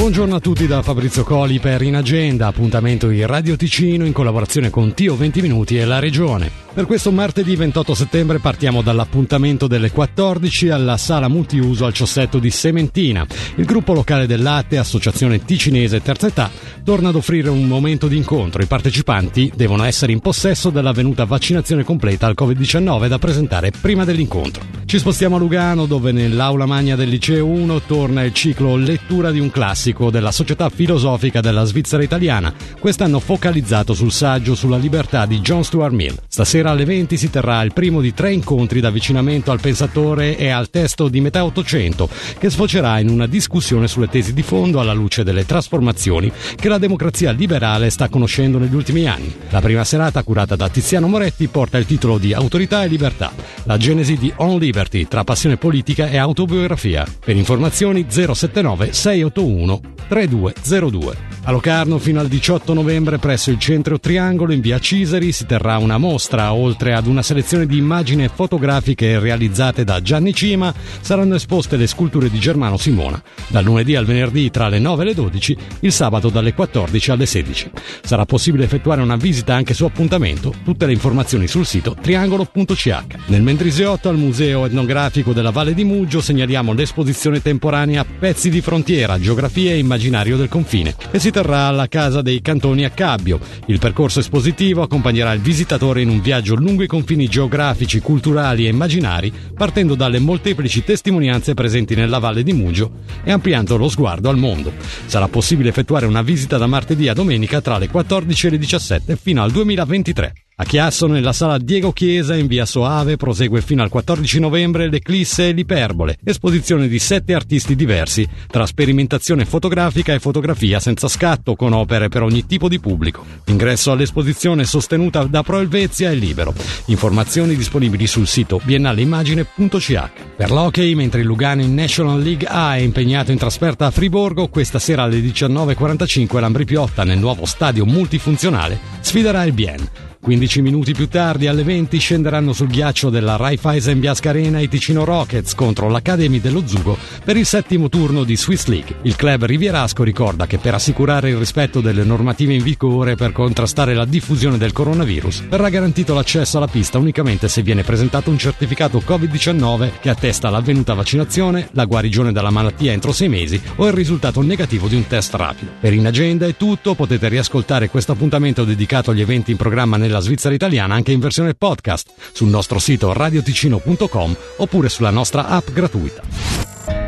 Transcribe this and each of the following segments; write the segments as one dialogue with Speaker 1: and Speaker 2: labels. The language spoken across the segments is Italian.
Speaker 1: Buongiorno a tutti da Fabrizio Coli per In Agenda, appuntamento in Radio Ticino in collaborazione con Tio 20 Minuti e la Regione. Per questo martedì 28 settembre partiamo dall'appuntamento delle 14 alla sala multiuso al Ciossetto di Sementina. Il gruppo locale del latte, Associazione Ticinese Terza Età, torna ad offrire un momento di incontro. I partecipanti devono essere in possesso dell'avvenuta vaccinazione completa al Covid-19 da presentare prima dell'incontro. Ci spostiamo a Lugano dove nell'aula magna del liceo 1 torna il ciclo Lettura di un classico della Società Filosofica della Svizzera Italiana, quest'anno focalizzato sul saggio sulla libertà di John Stuart Mill. Stasera alle 20 si terrà il primo di tre incontri d'avvicinamento al pensatore e al testo di metà Ottocento, che sfocerà in una discussione sulle tesi di fondo alla luce delle trasformazioni che la democrazia liberale sta conoscendo negli ultimi anni. La prima serata, curata da Tiziano Moretti, porta il titolo di Autorità e Libertà, la genesi di On Liberty tra passione politica e autobiografia. Per informazioni 079 681 3202. A Locarno fino al 18 novembre presso il centro Triangolo in via Ciseri si terrà una mostra, oltre ad una selezione di immagini fotografiche realizzate da Gianni Cima, saranno esposte le sculture di Germano Simona, dal lunedì al venerdì tra le 9 e le 12, il sabato dalle 14 alle 16. Sarà possibile effettuare una visita anche su appuntamento, tutte le informazioni sul sito triangolo.ch. Nel Mendrisiotto al Museo Etnografico della Valle di Muggio segnaliamo l'esposizione temporanea Pezzi di frontiera, geografia e immaginario del confine, che si terrà alla Casa dei Cantoni a Cabbio. Il percorso espositivo accompagnerà il visitatore in un viaggio lungo i confini geografici, culturali e immaginari, partendo dalle molteplici testimonianze presenti nella Valle di Mugio e ampliando lo sguardo al mondo. Sarà possibile effettuare una visita da martedì a domenica tra le 14 e le 17 fino al 2023. A Chiasso, nella sala Diego Chiesa, in via Soave, prosegue fino al 14 novembre l'Eclisse e l'Iperbole, esposizione di sette artisti diversi, tra sperimentazione fotografica e fotografia senza scatto, con opere per ogni tipo di pubblico. L'ingresso all'esposizione sostenuta da Pro Elvezia è libero. Informazioni disponibili sul sito biennaleimagine.ch. Per l'hockey, mentre il Lugano in National League A è impegnato in trasferta a Friburgo, questa sera alle 19.45 l'Ambri Piotta, nel nuovo stadio multifunzionale, sfiderà il Bien. 15 minuti più tardi, alle 20, scenderanno sul ghiaccio della Raiffeisen Biasca Arena i Ticino Rockets contro l'Academy dello Zugo per il settimo turno di Swiss League. Il club rivierasco ricorda che per assicurare il rispetto delle normative in vigore per contrastare la diffusione del coronavirus, verrà garantito l'accesso alla pista unicamente se viene presentato un certificato Covid-19 che attesta l'avvenuta vaccinazione, la guarigione dalla malattia entro sei mesi o il risultato negativo di un test rapido. Per In Agenda è tutto, potete riascoltare questo appuntamento dedicato agli eventi in programma nel nella Svizzera italiana anche in versione podcast sul nostro sito radioticino.com oppure sulla nostra app gratuita.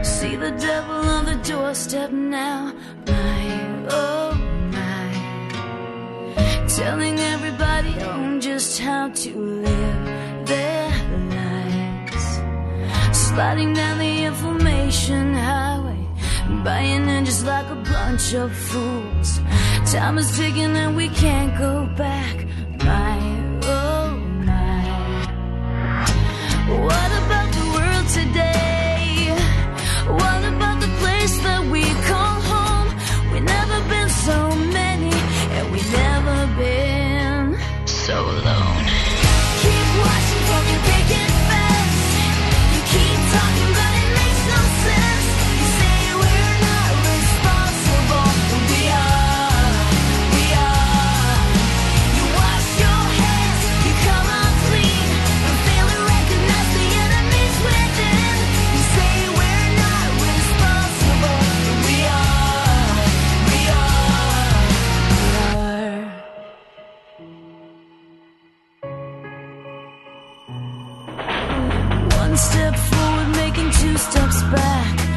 Speaker 1: See the devil on the doorstep now, my, oh my. Telling everybody on just how to live Sliding down the information highway, buying in just like a bunch of fools. Time is ticking and we can't go back. One step forward, making two steps back.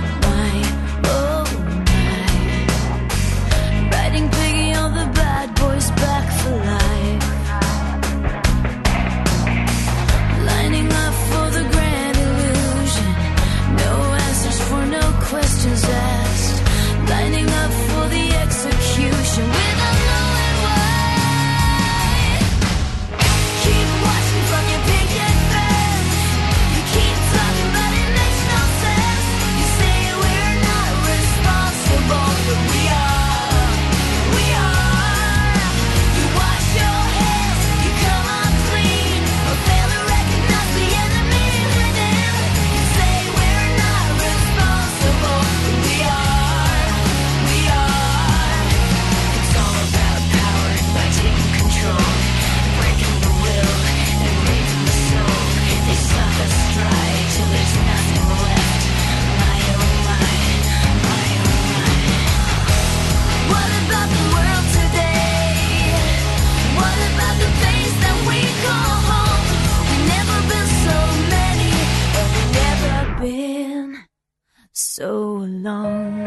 Speaker 2: so long.